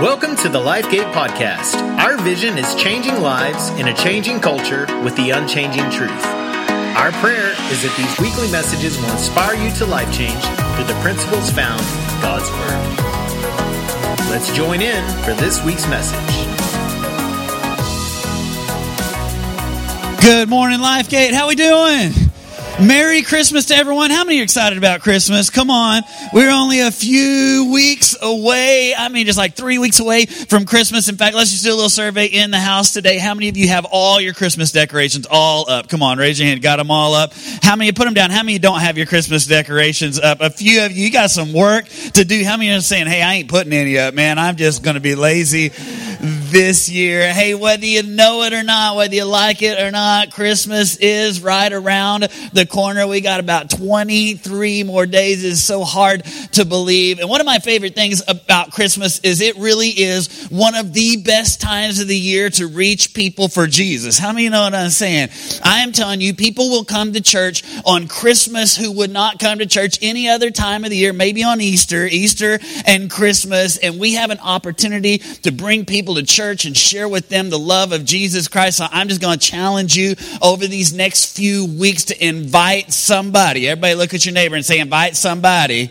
Welcome to the LifeGate Podcast. Our vision is changing lives in a changing culture with the unchanging truth. Our prayer is that these weekly messages will inspire you to life change through the principles found in God's Word. Let's join in for this week's message. Good morning, LifeGate. How we doing? Merry Christmas to everyone. How many are excited about Christmas? Come on. We're only a few weeks away. I mean, just like three weeks away from Christmas. In fact, let's just do a little survey in the house today. How many of you have all your Christmas decorations all up? Come on, raise your hand. Got them all up. How many put them down? How many don't have your Christmas decorations up? A few of you, you got some work to do. How many are saying, hey, I ain't putting any up, man. I'm just going to be lazy this year. Hey, whether you know it or not, whether you like it or not, Christmas is right around the corner. We got about 23 more days. It's so hard to believe. And one of my favorite things about Christmas is it really is one of the best times of the year to reach people for Jesus. How many know what I'm saying? I am telling you, people will come to church on Christmas who would not come to church any other time of the year, maybe on Easter, Easter and Christmas. And we have an opportunity to bring people to church and share with them the love of Jesus Christ. So I'm just going to challenge you over these next few weeks to invite somebody. Everybody look at your neighbor and say, invite somebody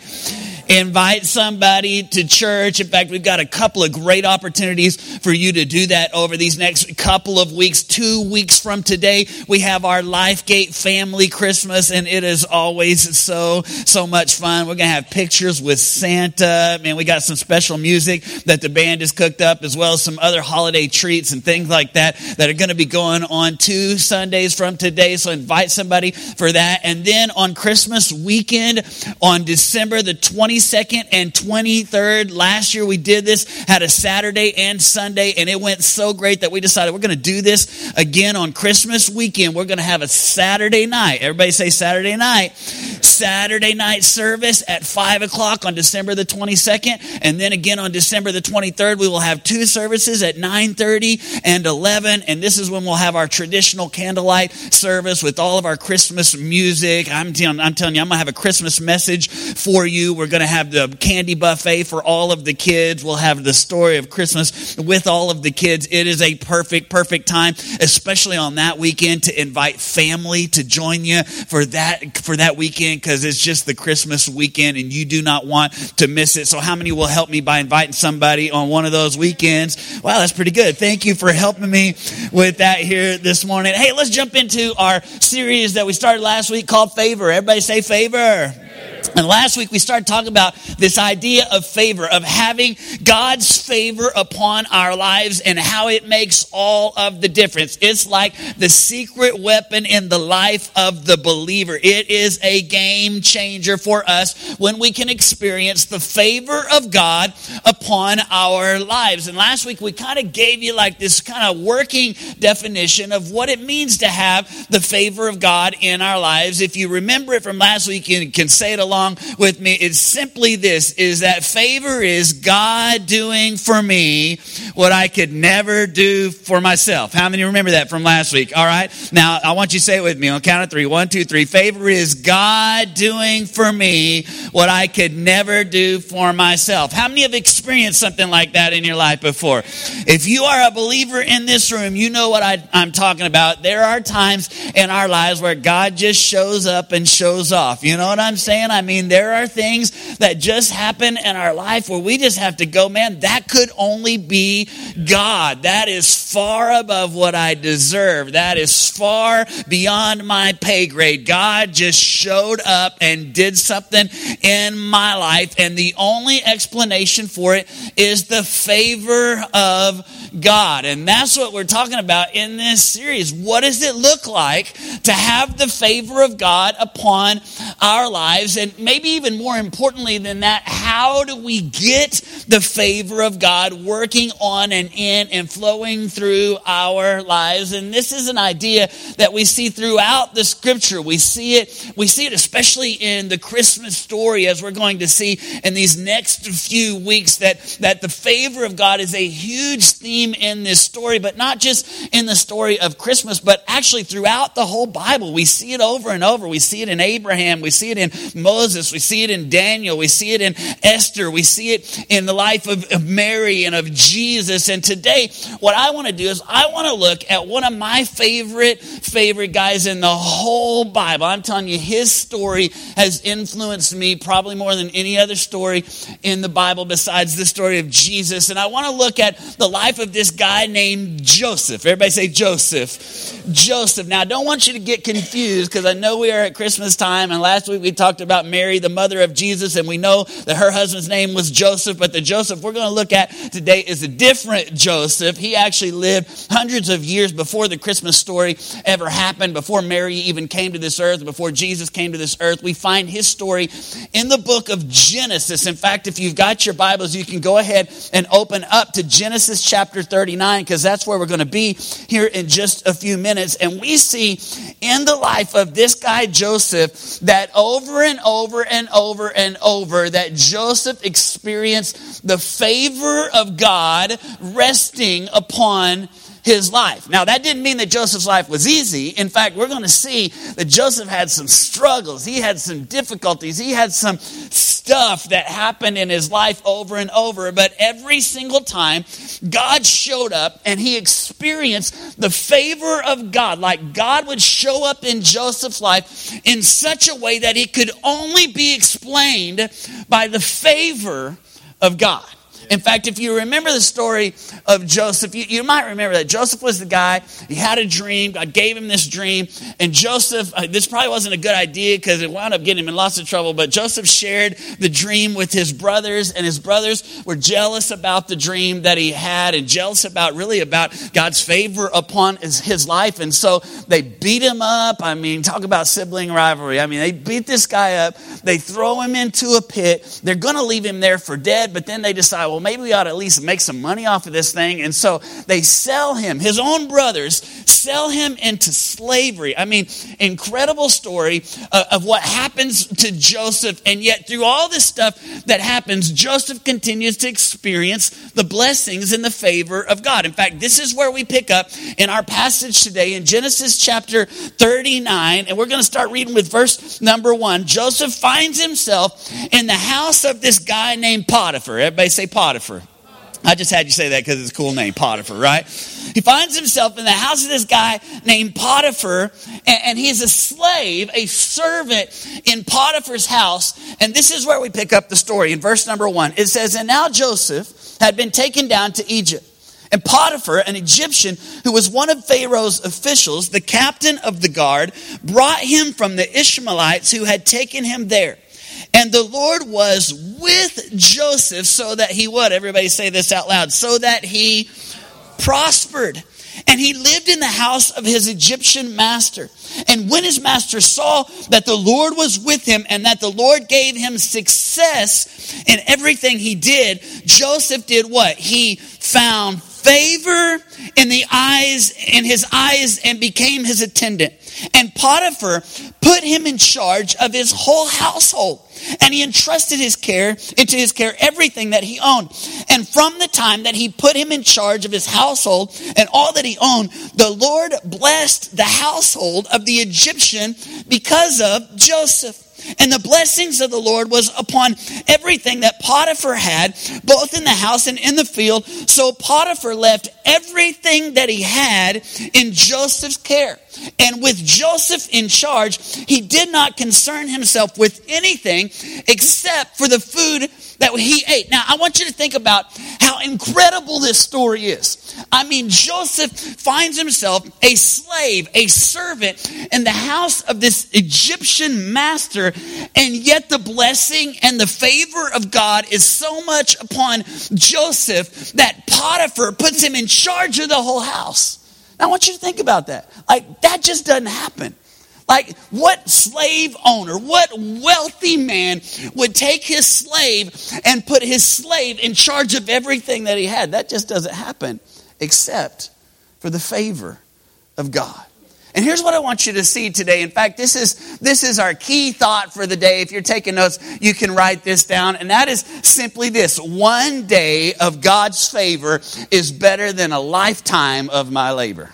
invite somebody to church. In fact, we've got a couple of great opportunities for you to do that over these next couple of weeks. Two weeks from today, we have our LifeGate family Christmas, and it is always so, so much fun. We're going to have pictures with Santa. Man, we got some special music that the band has cooked up, as well as some other holiday treats and things like that that are going to be going on two Sundays from today. So invite somebody for that. And then on Christmas weekend, on December the 20th, 22nd and 23rd. Last year we did this, had a Saturday and Sunday, and it went so great that we decided we're going to do this again on Christmas weekend. We're going to have a Saturday night. Everybody say Saturday night. Saturday night service at 5 o'clock on December the 22nd. And then again on December the 23rd, we will have two services at 9.30 and 11. And this is when we'll have our traditional candlelight service with all of our Christmas music. I'm, I'm telling you, I'm going to have a Christmas message for you. We're going to have the candy buffet for all of the kids. We'll have the story of Christmas with all of the kids. It is a perfect, perfect time, especially on that weekend to invite family to join you for that, for that weekend because it's just the Christmas weekend and you do not want to miss it. So how many will help me by inviting somebody on one of those weekends? Wow, that's pretty good. Thank you for helping me with that here this morning. Hey, let's jump into our series that we started last week called Favor. Everybody say favor. And last week we started talking about this idea of favor, of having God's favor upon our lives and how it makes all of the difference. It's like the secret weapon in the life of the believer. It is a game changer for us when we can experience the favor of God upon our lives. And last week we kind of gave you like this kind of working definition of what it means to have the favor of God in our lives. If you remember it from last week, you can say it along along with me is simply this is that favor is God doing for me what I could never do for myself. How many remember that from last week? All right. Now I want you to say it with me on count of three. One, two, three. Favor is God doing for me what I could never do for myself. How many have experienced something like that in your life before? If you are a believer in this room, you know what I, I'm talking about. There are times in our lives where God just shows up and shows off. You know what I'm saying? I mean, there are things that just happen in our life where we just have to go, man, that could only be God. That is far above what I deserve. That is far beyond my pay grade. God just showed up and did something in my life. And the only explanation for it is the favor of God. And that's what we're talking about in this series. What does it look like to have the favor of God upon our lives? And maybe even more importantly than that, how do we get the favor of God working on and in and flowing through our lives? And this is an idea that we see throughout the scripture. We see it, we see it especially in the Christmas story as we're going to see in these next few weeks that, that the favor of God is a huge theme in this story, but not just in the story of Christmas, but actually throughout the whole Bible. We see it over and over. We see it in Abraham. We see it in Moses. We see it in Daniel. We see it in Esther. We see it in the life of, of Mary and of Jesus. And today, what I want to do is I want to look at one of my favorite, favorite guys in the whole Bible. I'm telling you, his story has influenced me probably more than any other story in the Bible besides the story of Jesus. And I want to look at the life of this guy named Joseph. Everybody say Joseph. Joseph. Now, I don't want you to get confused because I know we are at Christmas time, and last week we talked about Mary, the mother of Jesus, and we know that her husband's name was Joseph, but the Joseph we're going to look at today is a different Joseph. He actually lived hundreds of years before the Christmas story ever happened, before Mary even came to this earth, before Jesus came to this earth. We find his story in the book of Genesis. In fact, if you've got your Bibles, you can go ahead and open up to Genesis chapter 39 because that's where we're going to be here in just a few minutes. And we see in the life of this guy, Joseph, that over and over and over and over, that Joseph experienced the favor of God resting upon his life. Now, that didn't mean that Joseph's life was easy. In fact, we're going to see that Joseph had some struggles. He had some difficulties. He had some stuff that happened in his life over and over. But every single time, God showed up and he experienced the favor of God. Like God would show up in Joseph's life in such a way that it could only be explained by the favor of God. In fact, if you remember the story of Joseph, you, you, might remember that Joseph was the guy, he had a dream, God gave him this dream, and Joseph, uh, this probably wasn't a good idea because it wound up getting him in lots of trouble, but Joseph shared the dream with his brothers, and his brothers were jealous about the dream that he had and jealous about really about God's favor upon his, his life. And so they beat him up. I mean, talk about sibling rivalry. I mean, they beat this guy up, they throw him into a pit, they're going to leave him there for dead, but then they decide, well, maybe we ought to at least make some money off of this thing. And so they sell him, his own brothers sell him into slavery. I mean, incredible story of, of what happens to Joseph. And yet, through all this stuff that happens, Joseph continues to experience the blessings and the favor of God. In fact, this is where we pick up in our passage today in Genesis chapter 39. And we're going to start reading with verse number one. Joseph finds himself in the house of this guy named Potiphar. Everybody say Potiphar. Potiphar. I just had you say that because it's a cool name, Potiphar, right? He finds himself in the house of this guy named Potiphar, and, he's a slave, a servant in Potiphar's house. And this is where we pick up the story in verse number one. It says, And now Joseph had been taken down to Egypt. And Potiphar, an Egyptian who was one of Pharaoh's officials, the captain of the guard, brought him from the Ishmaelites who had taken him there. And the Lord was with Joseph so that he would, everybody say this out loud, so that he prospered. And he lived in the house of his Egyptian master. And when his master saw that the Lord was with him and that the Lord gave him success in everything he did, Joseph did what? He found favor in the eyes in his eyes and became his attendant. And Potiphar put him in charge of his whole household. And he entrusted his care into his care everything that he owned. And from the time that he put him in charge of his household and all that he owned, the Lord blessed the household of the Egyptian because of Joseph. And the blessings of the Lord was upon everything that Potiphar had, both in the house and in the field. So Potiphar left everything that he had in Joseph's care. And with Joseph in charge, he did not concern himself with anything except for the food that he ate. Now, I want you to think about how incredible this story is. I mean, Joseph finds himself a slave, a servant in the house of this Egyptian master, and yet the blessing and the favor of God is so much upon Joseph that Potiphar puts him in charge of the whole house. I want you to think about that. Like, that just doesn't happen. Like, what slave owner, what wealthy man would take his slave and put his slave in charge of everything that he had? That just doesn't happen except for the favor of God. And here's what I want you to see today. In fact, this is, this is our key thought for the day. If you're taking notes, you can write this down. And that is simply this. One day of God's favor is better than a lifetime of my labor.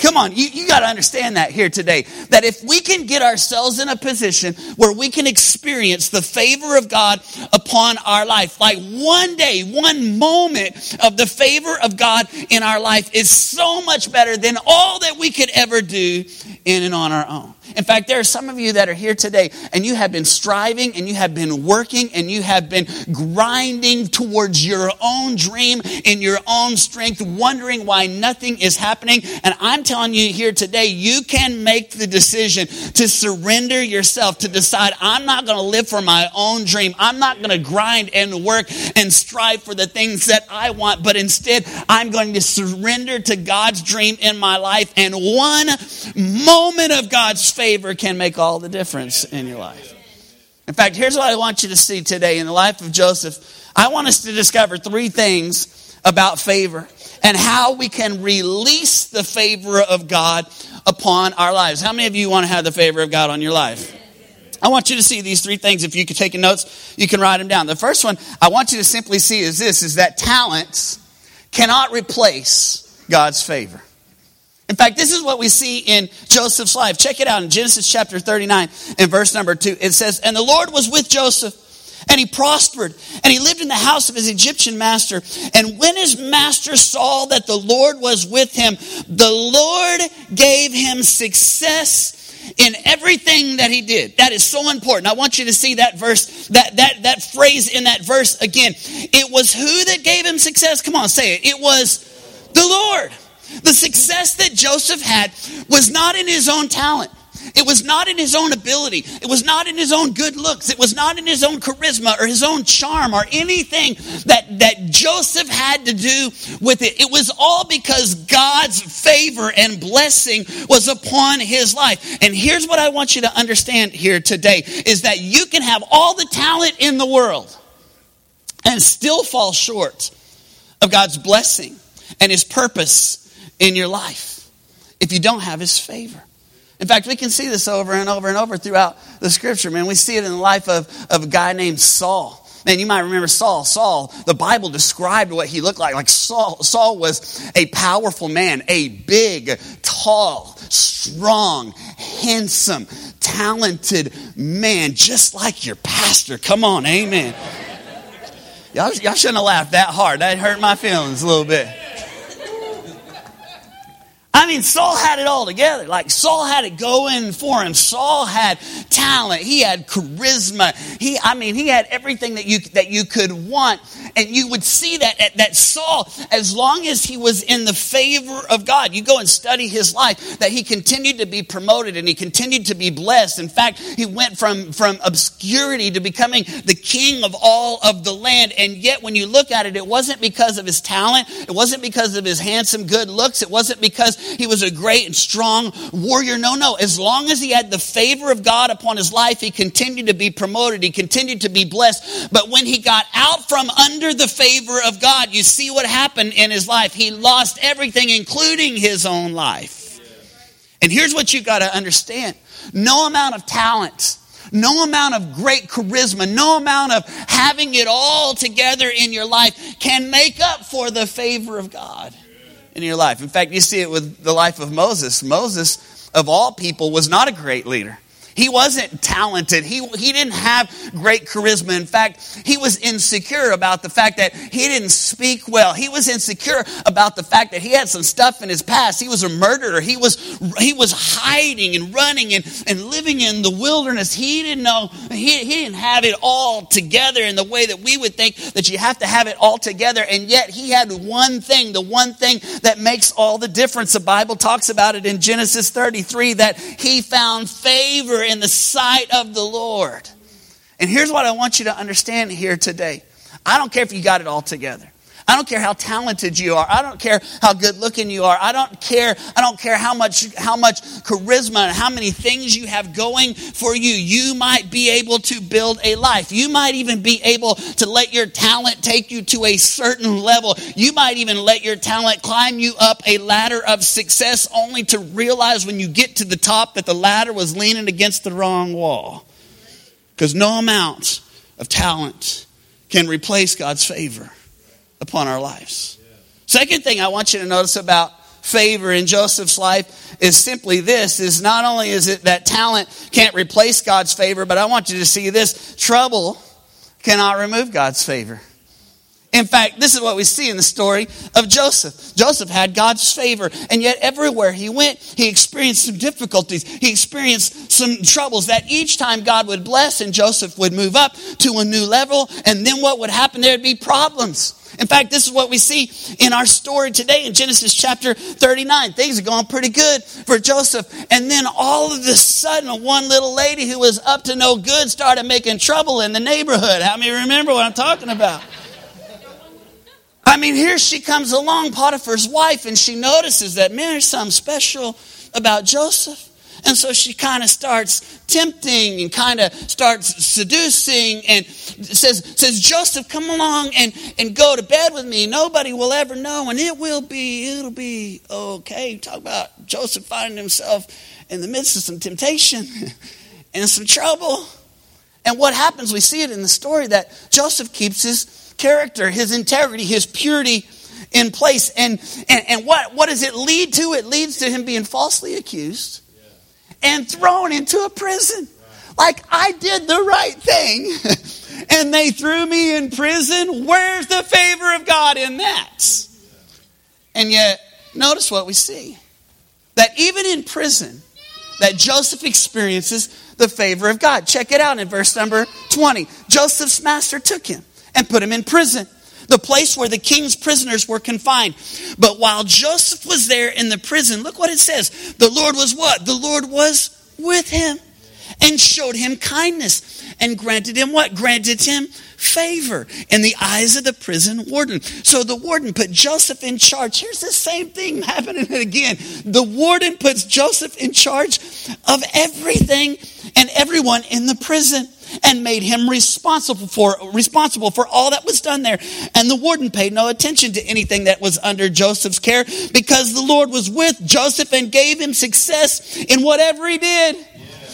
Come on, you, you got to understand that here today. That if we can get ourselves in a position where we can experience the favor of God upon our life, like one day, one moment of the favor of God in our life is so much better than all that we could ever do in and on our own. In fact, there are some of you that are here today and you have been striving and you have been working and you have been grinding towards your own dream in your own strength, wondering why nothing is happening. And I'm telling you here today, you can make the decision to surrender yourself, to decide, I'm not going to live for my own dream. I'm not going to grind and work and strive for the things that I want, but instead, I'm going to surrender to God's dream in my life. And one moment of God's favor can make all the difference in your life. In fact, here's what I want you to see today in the life of Joseph. I want us to discover three things about favor and how we can release the favor of God upon our lives. How many of you want to have the favor of God on your life? I want you to see these three things. If you could take notes, you can write them down. The first one I want you to simply see is this is that talents cannot replace God's favor. In fact, this is what we see in Joseph's life. Check it out in Genesis chapter 39 and verse number 2. It says, And the Lord was with Joseph, and he prospered, and he lived in the house of his Egyptian master. And when his master saw that the Lord was with him, the Lord gave him success in everything that he did. That is so important. I want you to see that verse, that, that, that phrase in that verse again. It was who that gave him success? Come on, say it. It was the Lord. The success that Joseph had was not in his own talent. It was not in his own ability. It was not in his own good looks. It was not in his own charisma or his own charm or anything that, that Joseph had to do with it. It was all because God's favor and blessing was upon his life. And here's what I want you to understand here today is that you can have all the talent in the world and still fall short of God's blessing and his purpose in your life if you don't have his favor. In fact, we can see this over and over and over throughout the scripture, man. We see it in the life of, of a guy named Saul. Man, you might remember Saul. Saul, the Bible described what he looked like. Like Saul, Saul was a powerful man, a big, tall, strong, handsome, talented man, just like your pastor. Come on, amen. Y'all, y'all shouldn't have laughed that hard. That hurt my feelings a little bit. I mean, Saul had it all together. Like, Saul had it going for him. Saul had talent. He had charisma. He, I mean, he had everything that you, that you could want. And you would see that, that Saul, as long as he was in the favor of God, you go and study his life, that he continued to be promoted and he continued to be blessed. In fact, he went from, from obscurity to becoming the king of all of the land. And yet, when you look at it, it wasn't because of his talent. It wasn't because of his handsome, good looks. It wasn't because he was a great and strong warrior. No, no. As long as he had the favor of God upon his life, he continued to be promoted. He continued to be blessed. But when he got out from under the favor of God, you see what happened in his life. He lost everything, including his own life. And here's what you got to understand no amount of talent no amount of great charisma, no amount of having it all together in your life can make up for the favor of God in your life. In fact, you see it with the life of Moses. Moses, of all people, was not a great leader. He wasn't talented. He, he didn't have great charisma. In fact, he was insecure about the fact that he didn't speak well. He was insecure about the fact that he had some stuff in his past. He was a murderer. He was, he was hiding and running and, and living in the wilderness. He didn't know, he, he didn't have it all together in the way that we would think that you have to have it all together. And yet he had one thing, the one thing that makes all the difference. The Bible talks about it in Genesis 33 that he found favor in the sight of the Lord. And here's what I want you to understand here today I don't care if you got it all together. I don't care how talented you are. I don't care how good looking you are. I don't care. I don't care how much how much charisma and how many things you have going for you. You might be able to build a life. You might even be able to let your talent take you to a certain level. You might even let your talent climb you up a ladder of success only to realize when you get to the top that the ladder was leaning against the wrong wall. Because no amount of talent can replace God's favor upon our lives. Second thing I want you to notice about favor in Joseph's life is simply this is not only is it that talent can't replace God's favor, but I want you to see this trouble cannot remove God's favor. In fact, this is what we see in the story of Joseph. Joseph had God's favor, and yet everywhere he went, he experienced some difficulties. He experienced some troubles that each time God would bless and Joseph would move up to a new level, and then what would happen? There'd be problems. In fact, this is what we see in our story today in Genesis chapter 39. Things are going pretty good for Joseph. And then all of a sudden, one little lady who was up to no good started making trouble in the neighborhood. How many remember what I'm talking about? I mean, here she comes along, Potiphar's wife, and she notices that, man, there's something special about Joseph. And so she kind of starts tempting and kind of starts seducing and says, says, Joseph, come along and, and go to bed with me. Nobody will ever know, and it will be, it'll be okay. Talk about Joseph finding himself in the midst of some temptation and some trouble. And what happens, we see it in the story that Joseph keeps his character, his integrity, his purity in place. And, and, and what, what does it lead to? It leads to him being falsely accused and thrown into a prison. Like, I did the right thing and they threw me in prison. Where's the favor of God in that? And yet, notice what we see that even in prison, that Joseph experiences the favor of God. Check it out in verse number 20. Joseph's master took him and put him in prison, the place where the king's prisoners were confined. But while Joseph was there in the prison, look what it says. The Lord was what? The Lord was with him and showed him kindness and granted him what? Granted him favor in the eyes of the prison warden. So the warden put Joseph in charge. Here's the same thing happening again. The warden puts Joseph in charge of everything and everyone in the prison and made him responsible for responsible for all that was done there. And the warden paid no attention to anything that was under Joseph's care because the Lord was with Joseph and gave him success in whatever he did.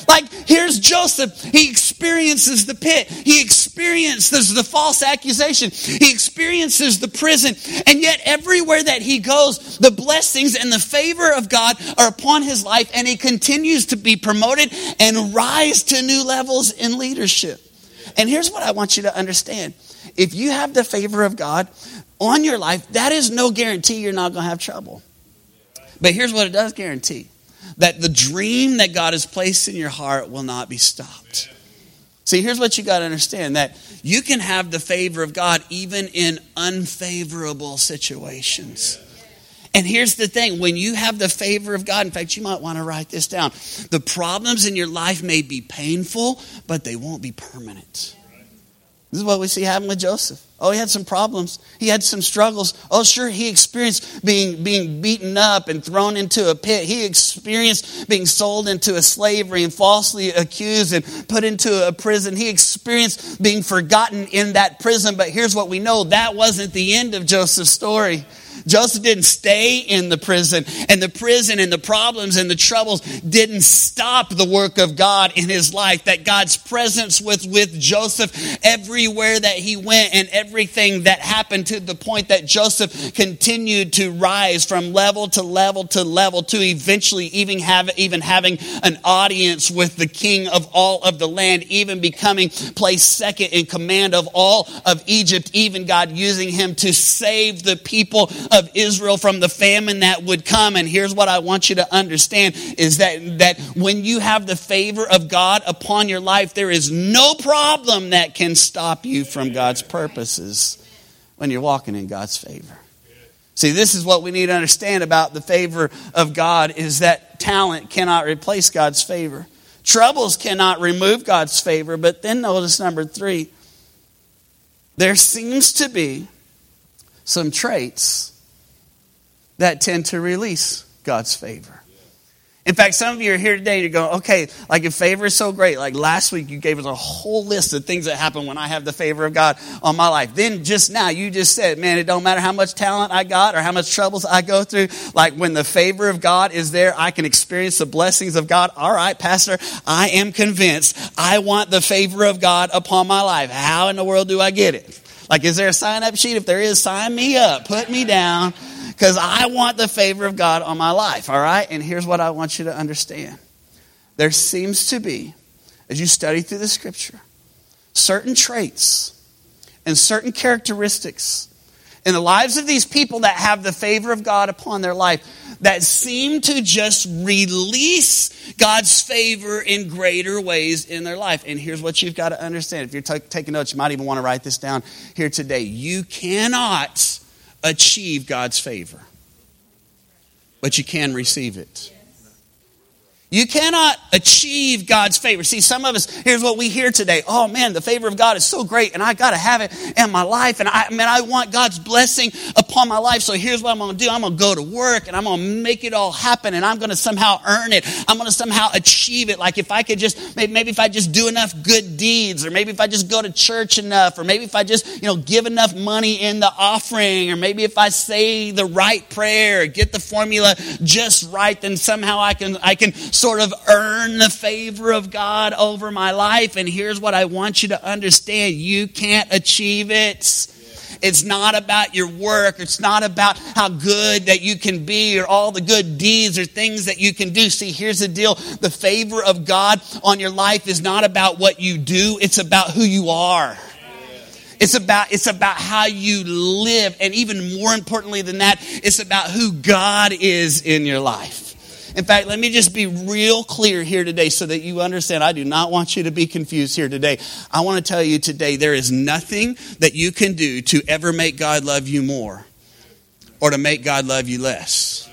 Like, here's Joseph. He experiences the pit. He experiences the false accusation. He experiences the prison. And yet, everywhere that he goes, the blessings and the favor of God are upon his life, and he continues to be promoted and rise to new levels in leadership. And here's what I want you to understand if you have the favor of God on your life, that is no guarantee you're not going to have trouble. But here's what it does guarantee that the dream that God has placed in your heart will not be stopped. See, here's what you got to understand that you can have the favor of God even in unfavorable situations. And here's the thing when you have the favor of God, in fact, you might want to write this down. The problems in your life may be painful, but they won't be permanent. This is what we see happen with Joseph. Oh, he had some problems. He had some struggles. Oh, sure, he experienced being, being beaten up and thrown into a pit. He experienced being sold into a slavery and falsely accused and put into a prison. He experienced being forgotten in that prison. But here's what we know that wasn't the end of Joseph's story. Joseph didn't stay in the prison, and the prison and the problems and the troubles didn't stop the work of God in his life. That God's presence was with Joseph everywhere that he went and everything that happened to the point that Joseph continued to rise from level to level to level to eventually even have even having an audience with the king of all of the land, even becoming placed second in command of all of Egypt, even God using him to save the people of Israel from the famine that would come. And here's what I want you to understand is that, that when you have the favor of God upon your life, there is no problem that can stop you from God's purposes when you're walking in God's favor. See, this is what we need to understand about the favor of God is that talent cannot replace God's favor. Troubles cannot remove God's favor. But then notice number three, there seems to be some traits that tend to release God's favor. In fact, some of you are here today and you're going, okay, like if favor is so great, like last week you gave us a whole list of things that happen when I have the favor of God on my life. Then just now you just said, man, it don't matter how much talent I got or how much troubles I go through. Like when the favor of God is there, I can experience the blessings of God. All right, Pastor, I am convinced I want the favor of God upon my life. How in the world do I get it? Like, is there a sign up sheet? If there is, sign me up. Put me down because I want the favor of God on my life, all right? And here's what I want you to understand there seems to be, as you study through the scripture, certain traits and certain characteristics in the lives of these people that have the favor of God upon their life that seem to just release God's favor in greater ways in their life. And here's what you've got to understand. If you're t- taking notes, you might even want to write this down here today. You cannot achieve God's favor, but you can receive it. You cannot achieve God's favor. See, some of us, here's what we hear today. Oh man, the favor of God is so great and I got to have it in my life. And I, man, I want God's blessing upon my life. So here's what I'm to do. I'm to go to work and I'm to make it all happen and I'm to somehow earn it. I'm to somehow achieve it. Like if I could just, maybe, maybe if I just do enough good deeds or maybe if I just go to church enough or maybe if I just, you know, give enough money in the offering or maybe if I say the right prayer, get the formula just right, then somehow I can, I can sort of earn the favor of God over my life. And here's what I want you to understand you can't achieve it. It's not about your work. It's not about how good that you can be or all the good deeds or things that you can do. See, here's the deal. The favor of God on your life is not about what you do. It's about who you are. It's about, it's about how you live. And even more importantly than that, it's about who God is in your life. In fact, let me just be real clear here today so that you understand. I do not want you to be confused here today. I want to tell you today there is nothing that you can do to ever make God love you more or to make God love you less.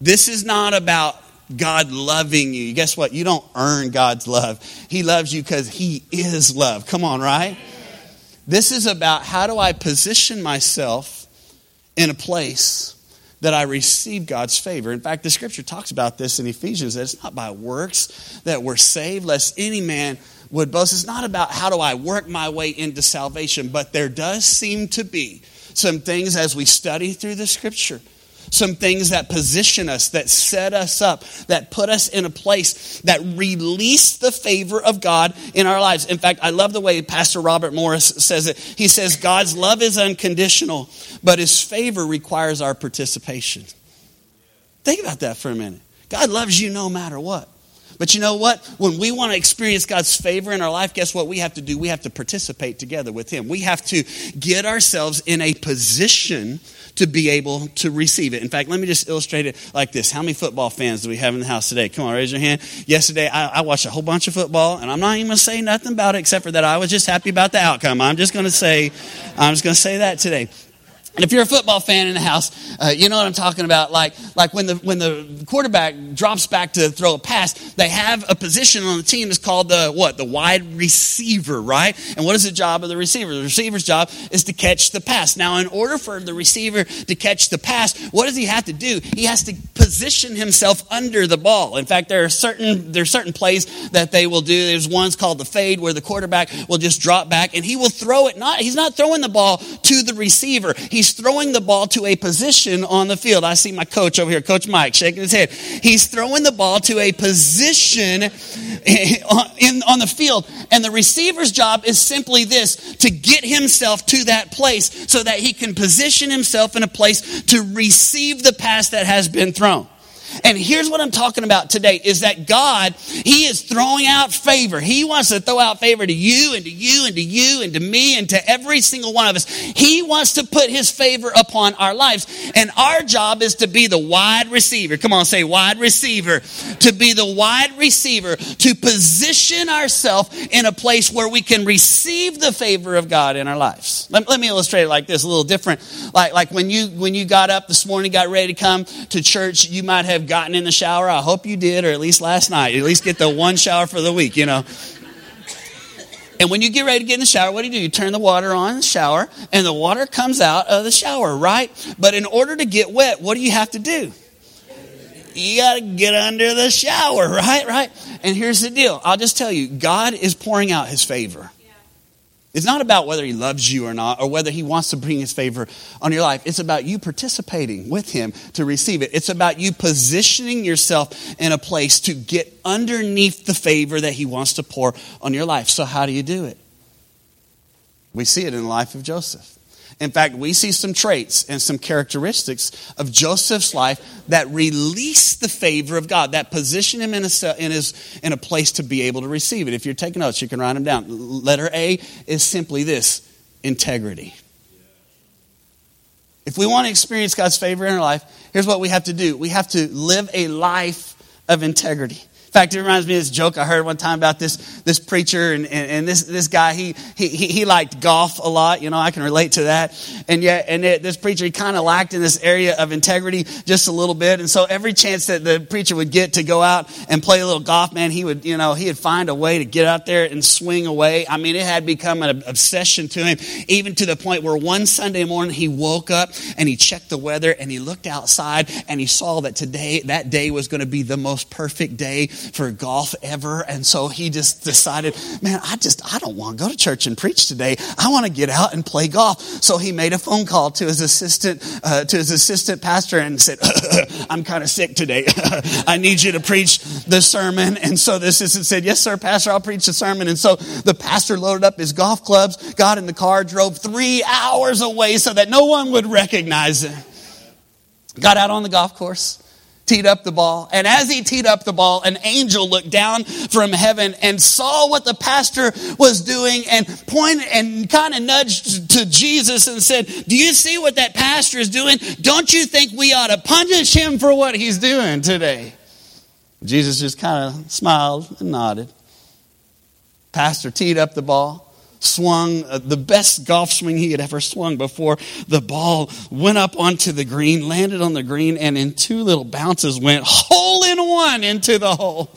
This is not about God loving you. Guess what? You don't earn God's love. He loves you because He is love. Come on, right? This is about how do I position myself in a place that I receive God's favor. In fact, the scripture talks about this in Ephesians that it's not by works that we're saved, lest any man would boast. It's not about how do I work my way into salvation, but there does seem to be some things as we study through the scripture some things that position us, that set us up, that put us in a place that release the favor of God in our lives. In fact, I love the way Pastor Robert Morris says it. He says, God's love is unconditional, but his favor requires our participation. Think about that for a minute. God loves you no matter what. But you know what? When we want to experience God's favor in our life, guess what we have to do? We have to participate together with Him. We have to get ourselves in a position to be able to receive it. In fact, let me just illustrate it like this. How many football fans do we have in the house today? Come on, raise your hand. Yesterday, I, I watched a whole bunch of football, and I'm not even going to say nothing about it except for that I was just happy about the outcome. I'm just going to say, I'm just going to say that today. And if you're a football fan in the house, uh, you know what I'm talking about. Like, like when the when the quarterback drops back to throw a pass, they have a position on the team that's called the what? The wide receiver, right? And what is the job of the receiver? The receiver's job is to catch the pass. Now, in order for the receiver to catch the pass, what does he have to do? He has to position himself under the ball. In fact, there are certain there are certain plays that they will do. There's one's called the fade, where the quarterback will just drop back and he will throw it. Not he's not throwing the ball to the receiver. He's he's throwing the ball to a position on the field. I see my coach over here, Coach Mike, shaking his head. He's throwing the ball to a position in, on the field. And the receiver's job is simply this to get himself to that place so that he can position himself in a place to receive the pass that has been thrown. And here's what I'm talking about today is that God, He is throwing out favor. He wants to throw out favor to you and to you and to you and to me and to every single one of us. He wants to put His favor upon our lives. And our job is to be the wide receiver. Come on, say wide receiver. To be the wide receiver, to position ourselves in a place where we can receive the favor of God in our lives. Let, let me illustrate it like this, a little different. Like, like when you, when you got up this morning, got ready to come to church, you might have gotten in the shower. I hope you did, or at least last night. At least get the one shower for the week, you know. And when you get ready to get in the shower, what do you do? You turn the water on the shower, and the water comes out of the shower, right? But in order to get wet, what do you have to do? You got to get under the shower, right? Right? And here's the deal I'll just tell you God is pouring out his favor. It's not about whether he loves you or not, or whether he wants to bring his favor on your life. It's about you participating with him to receive it. It's about you positioning yourself in a place to get underneath the favor that he wants to pour on your life. So, how do you do it? We see it in the life of Joseph. In fact, we see some traits and some characteristics of Joseph's life that release the favor of God, that position him in a, in, his, in a place to be able to receive it. If you're taking notes, you can write them down. Letter A is simply this integrity. If we want to experience God's favor in our life, here's what we have to do we have to live a life of integrity fact, it reminds me of this joke I heard one time about this, this preacher and, and, and this, this guy. He, he, he liked golf a lot. You know, I can relate to that. And yet, and it, this preacher, he kind of lacked in this area of integrity just a little bit. And so every chance that the preacher would get to go out and play a little golf, man, he would, you know, he would find a way to get out there and swing away. I mean, it had become an obsession to him, even to the point where one Sunday morning he woke up and he checked the weather and he looked outside and he saw that today, that day was going to be the most perfect day for golf ever. And so he just decided, man, I just, I don't want to go to church and preach today. I want to get out and play golf. So he made a phone call to his assistant, uh, to his assistant pastor and said, I'm kind of sick today. I need you to preach the sermon. And so the assistant said, yes, sir, pastor, I'll preach the sermon. And so the pastor loaded up his golf clubs, got in the car, drove three hours away so that no one would recognize him. Got out on the golf course teed up the ball. And as he teed up the ball, an angel looked down from heaven and saw what the pastor was doing and pointed and kind of nudged to Jesus and said, Do you see what that pastor is doing? Don't you think we ought to punish him for what he's doing today? Jesus just kind of smiled and nodded. Pastor teed up the ball swung uh, the best golf swing he had ever swung before the ball went up onto the green, landed on the green, and in two little bounces went hole in one into the hole.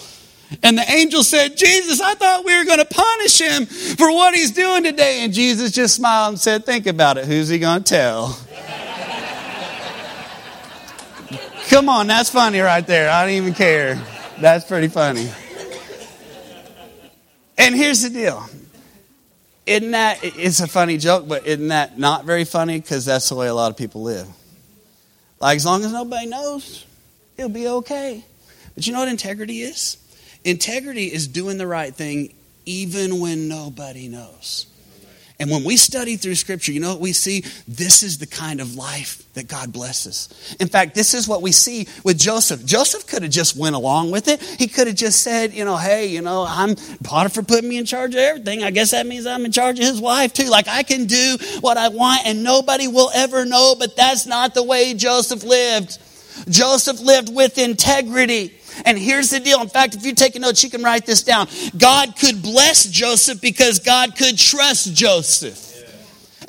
And the angel said, Jesus, I thought we were going to punish him for what he's doing today. And Jesus just smiled and said, Think about it. Who's he going to tell? Come on, that's funny right there. I don't even care. That's pretty funny. And here's the deal isn't that, it's a funny joke, but isn't that not very funny? Because that's the way a lot of people live. Like, as long as nobody knows, it'll be okay. But you know what integrity is? Integrity is doing the right thing even when nobody knows. And when we study through Scripture, you know what we see? This is the kind of life that God blesses. In fact, this is what we see with Joseph. Joseph could have just went along with it. He could have just said, you know, hey, you know, I'm Potiphar put me in charge of everything. I guess that means I'm in charge of his wife too. Like I can do what I want and nobody will ever know, but that's not the way Joseph lived. Joseph lived with integrity. And here's the deal. In fact, if you take a note, you can write this down. God could bless Joseph because God could trust Joseph.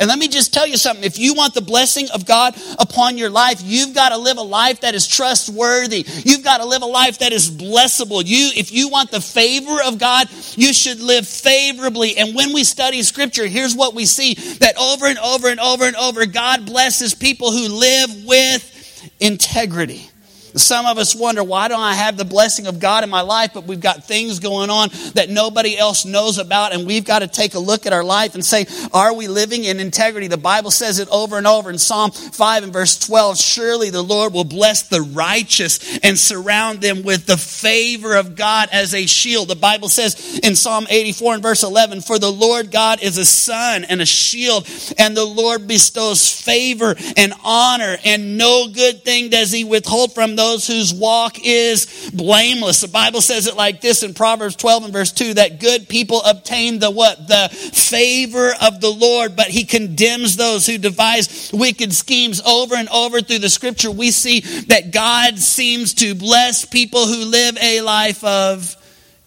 And let me just tell you something. If you want the blessing of God upon your life, you've got to live a life that is trustworthy. You've got to live a life that is blessable. You, if you want the favor of God, you should live favorably. And when we study scripture, here's what we see that over and over and over and over, God blesses people who live with integrity. Some of us wonder, why don't I have the blessing of God in my life, but we've got things going on that nobody else knows about, and we've got to take a look at our life and say, are we living in integrity? The Bible says it over and over in Psalm 5 and verse 12 Surely the Lord will bless the righteous and surround them with the favor of God as a shield. The Bible says in Psalm 84 and verse 11, For the Lord God is a sun and a shield, and the Lord bestows favor and honor, and no good thing does he withhold from those whose walk is blameless. The Bible says it like this in Proverbs 12 and verse 2 that good people obtain the what? The favor of the Lord, but he condemns those who devise wicked schemes over and over through the scripture. We see that God seems to bless people who live a life of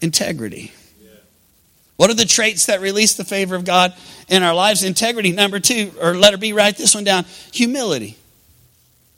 integrity. What are the traits that release the favor of God in our lives? Integrity. Number two, or letter B, write this one down humility.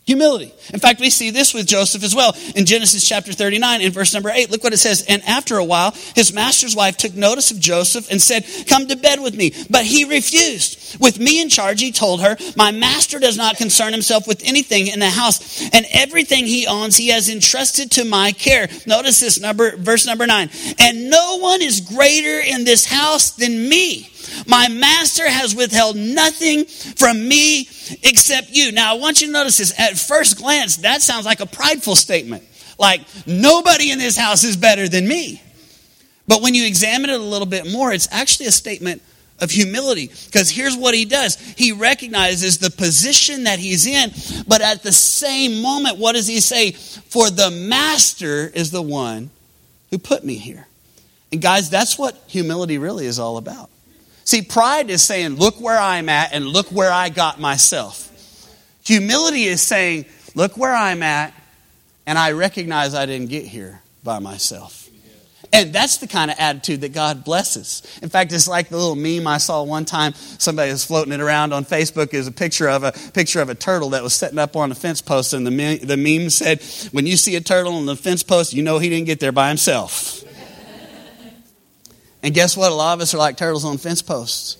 Humility. In fact, we see this with Joseph as well. In Genesis chapter 39, in verse number 8, look what it says. And after a while, his master's wife took notice of Joseph and said, Come to bed with me. But he refused. With me in charge, he told her, My master does not concern himself with anything in the house, and everything he owns he has entrusted to my care. Notice this number, verse number 9. And no one is greater in this house than me. My master has withheld nothing from me except you. Now, I want you to notice this. At first glance, that sounds like a prideful statement. Like, nobody in this house is better than me. But when you examine it a little bit more, it's actually a statement of humility. Because here's what he does he recognizes the position that he's in, but at the same moment, what does he say? For the master is the one who put me here. And guys, that's what humility really is all about. See, pride is saying, look where I'm at and look where I got myself. Humility is saying, look where I'm at and I recognize I didn't get here by myself. And that's the kind of attitude that God blesses. In fact, it's like the little meme I saw one time. Somebody was floating it around on Facebook. Is a picture of a picture of a turtle that was sitting up on a fence post, and the meme, the meme said, "When you see a turtle on the fence post, you know he didn't get there by himself." And guess what? A lot of us are like turtles on fence posts.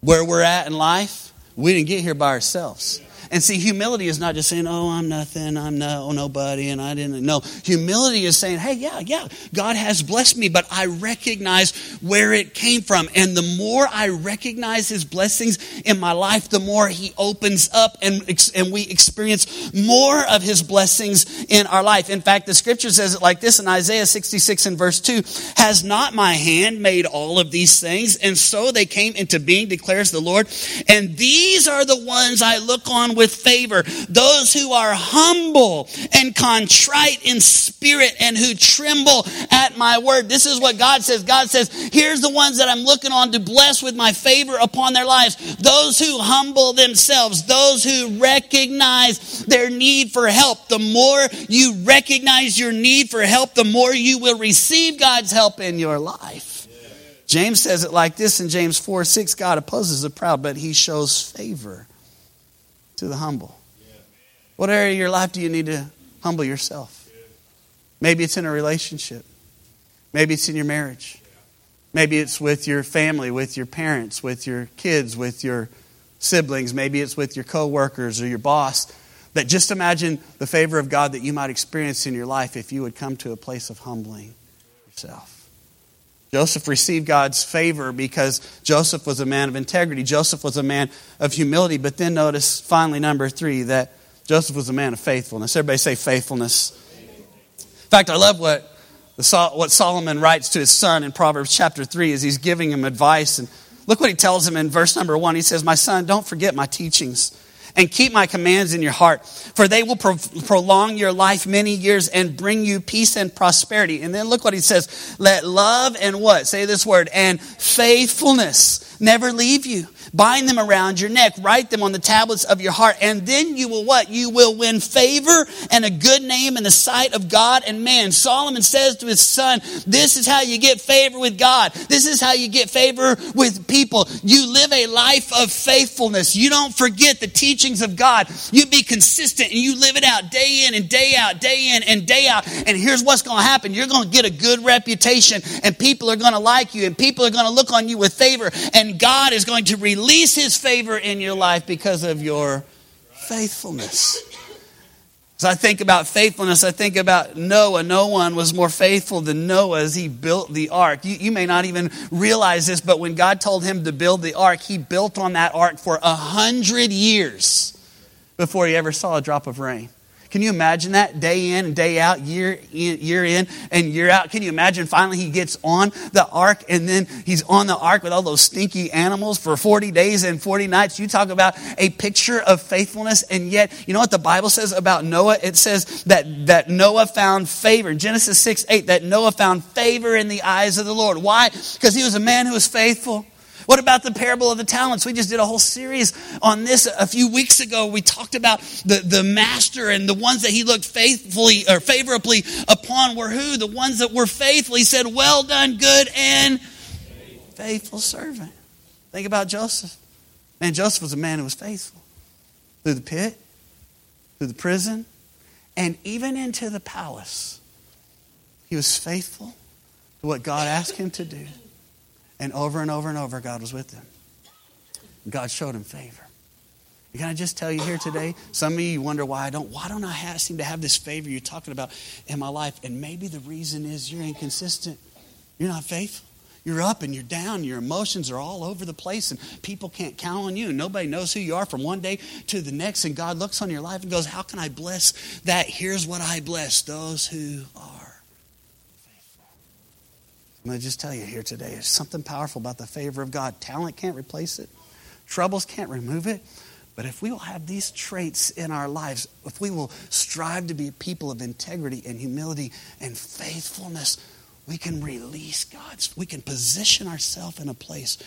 Where we're at in life, we didn't get here by ourselves. And see, humility is not just saying, oh, I'm nothing, I'm no nobody, and I didn't know. Humility is saying, hey, yeah, yeah, God has blessed me, but I recognize where it came from. And the more I recognize his blessings in my life, the more he opens up and, and we experience more of his blessings in our life. In fact, the scripture says it like this in Isaiah 66 and verse 2 Has not my hand made all of these things? And so they came into being, declares the Lord. And these are the ones I look on with favor. Those who are humble and contrite in spirit and who tremble at my word. This is what God says. God says, here's the ones that I'm looking on to bless with my favor upon their lives. Those who humble themselves, those who recognize their need for help. The more you recognize your need for help, the more you will receive God's help in your life. James says it like this in James 4 6 God opposes the proud, but he shows favor to the humble. What area of your life do you need to humble yourself? Maybe it's in a relationship. Maybe it's in your marriage. Maybe it's with your family, with your parents, with your kids, with your siblings. Maybe it's with your coworkers or your boss. That just imagine the favor of God that you might experience in your life if you would come to a place of humbling yourself. Joseph received God's favor because Joseph was a man of integrity. Joseph was a man of humility. But then notice, finally, number three, that Joseph was a man of faithfulness. Everybody say faithfulness. In fact, I love what, what Solomon writes to his son in Proverbs chapter 3 as he's giving him advice. And look what he tells him in verse number 1. He says, My son, don't forget my teachings and keep my commands in your heart, for they will pro- prolong your life many years and bring you peace and prosperity. And then look what he says let love and what? Say this word, and faithfulness never leave you. Bind them around your neck. Write them on the tablets of your heart. And then you will what? You will win favor and a good name in the sight of God and man. Solomon says to his son, this is how you get favor with God. This is how you get favor with people. You live a life of faithfulness. You don't forget the teachings of God. You be consistent and you live it out day in and day out, day in and day out. And here's what's going to happen. You're going to get a good reputation and people are going to like you and people are going to look on you with favor and God is going to release his favor in your life because of your faithfulness. As I think about faithfulness, I think about Noah. No one was more faithful than Noah as he built the ark. You, you, may not even realize this, but when God told him to build the ark, he built on that ark for a hundred years before he ever saw a drop of rain. Can you imagine that day in and day out, year in, year in and year out? Can you imagine finally he gets on the ark and then he's on the ark with all those stinky animals for 40 days and 40 nights? You talk about a picture of faithfulness and yet, you know what the Bible says about Noah? It says that, that Noah found favor. Genesis 6, 8, that Noah found favor in the eyes of the Lord. Why? Because he was a man who was faithful. What about the parable of the talents? We just did a whole series on this a few weeks ago. We talked about the, the master and the ones that he looked faithfully or favorably upon were who? The ones that were faithful. He said, Well done, good and faithful servant. Think about Joseph. Man, Joseph was a man who was faithful. Through the pit, through the prison, and even into the palace. He was faithful to what God asked him to do. And over and over and over, God was with them. God showed him favor. And can I just tell you here today? Some of you wonder why I don't. Why don't I have, seem to have this favor you're talking about in my life? And maybe the reason is you're inconsistent. You're not faithful. You're up and you're down. Your emotions are all over the place, and people can't count on you. Nobody knows who you are from one day to the next. And God looks on your life and goes, How can I bless that? Here's what I bless those who are I'm going to just tell you here today there's something powerful about the favor of God. Talent can't replace it, troubles can't remove it. But if we will have these traits in our lives, if we will strive to be people of integrity and humility and faithfulness, we can release God's, we can position ourselves in a place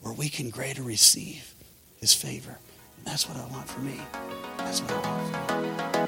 where we can greater receive His favor. And that's what I want for me. That's what I want.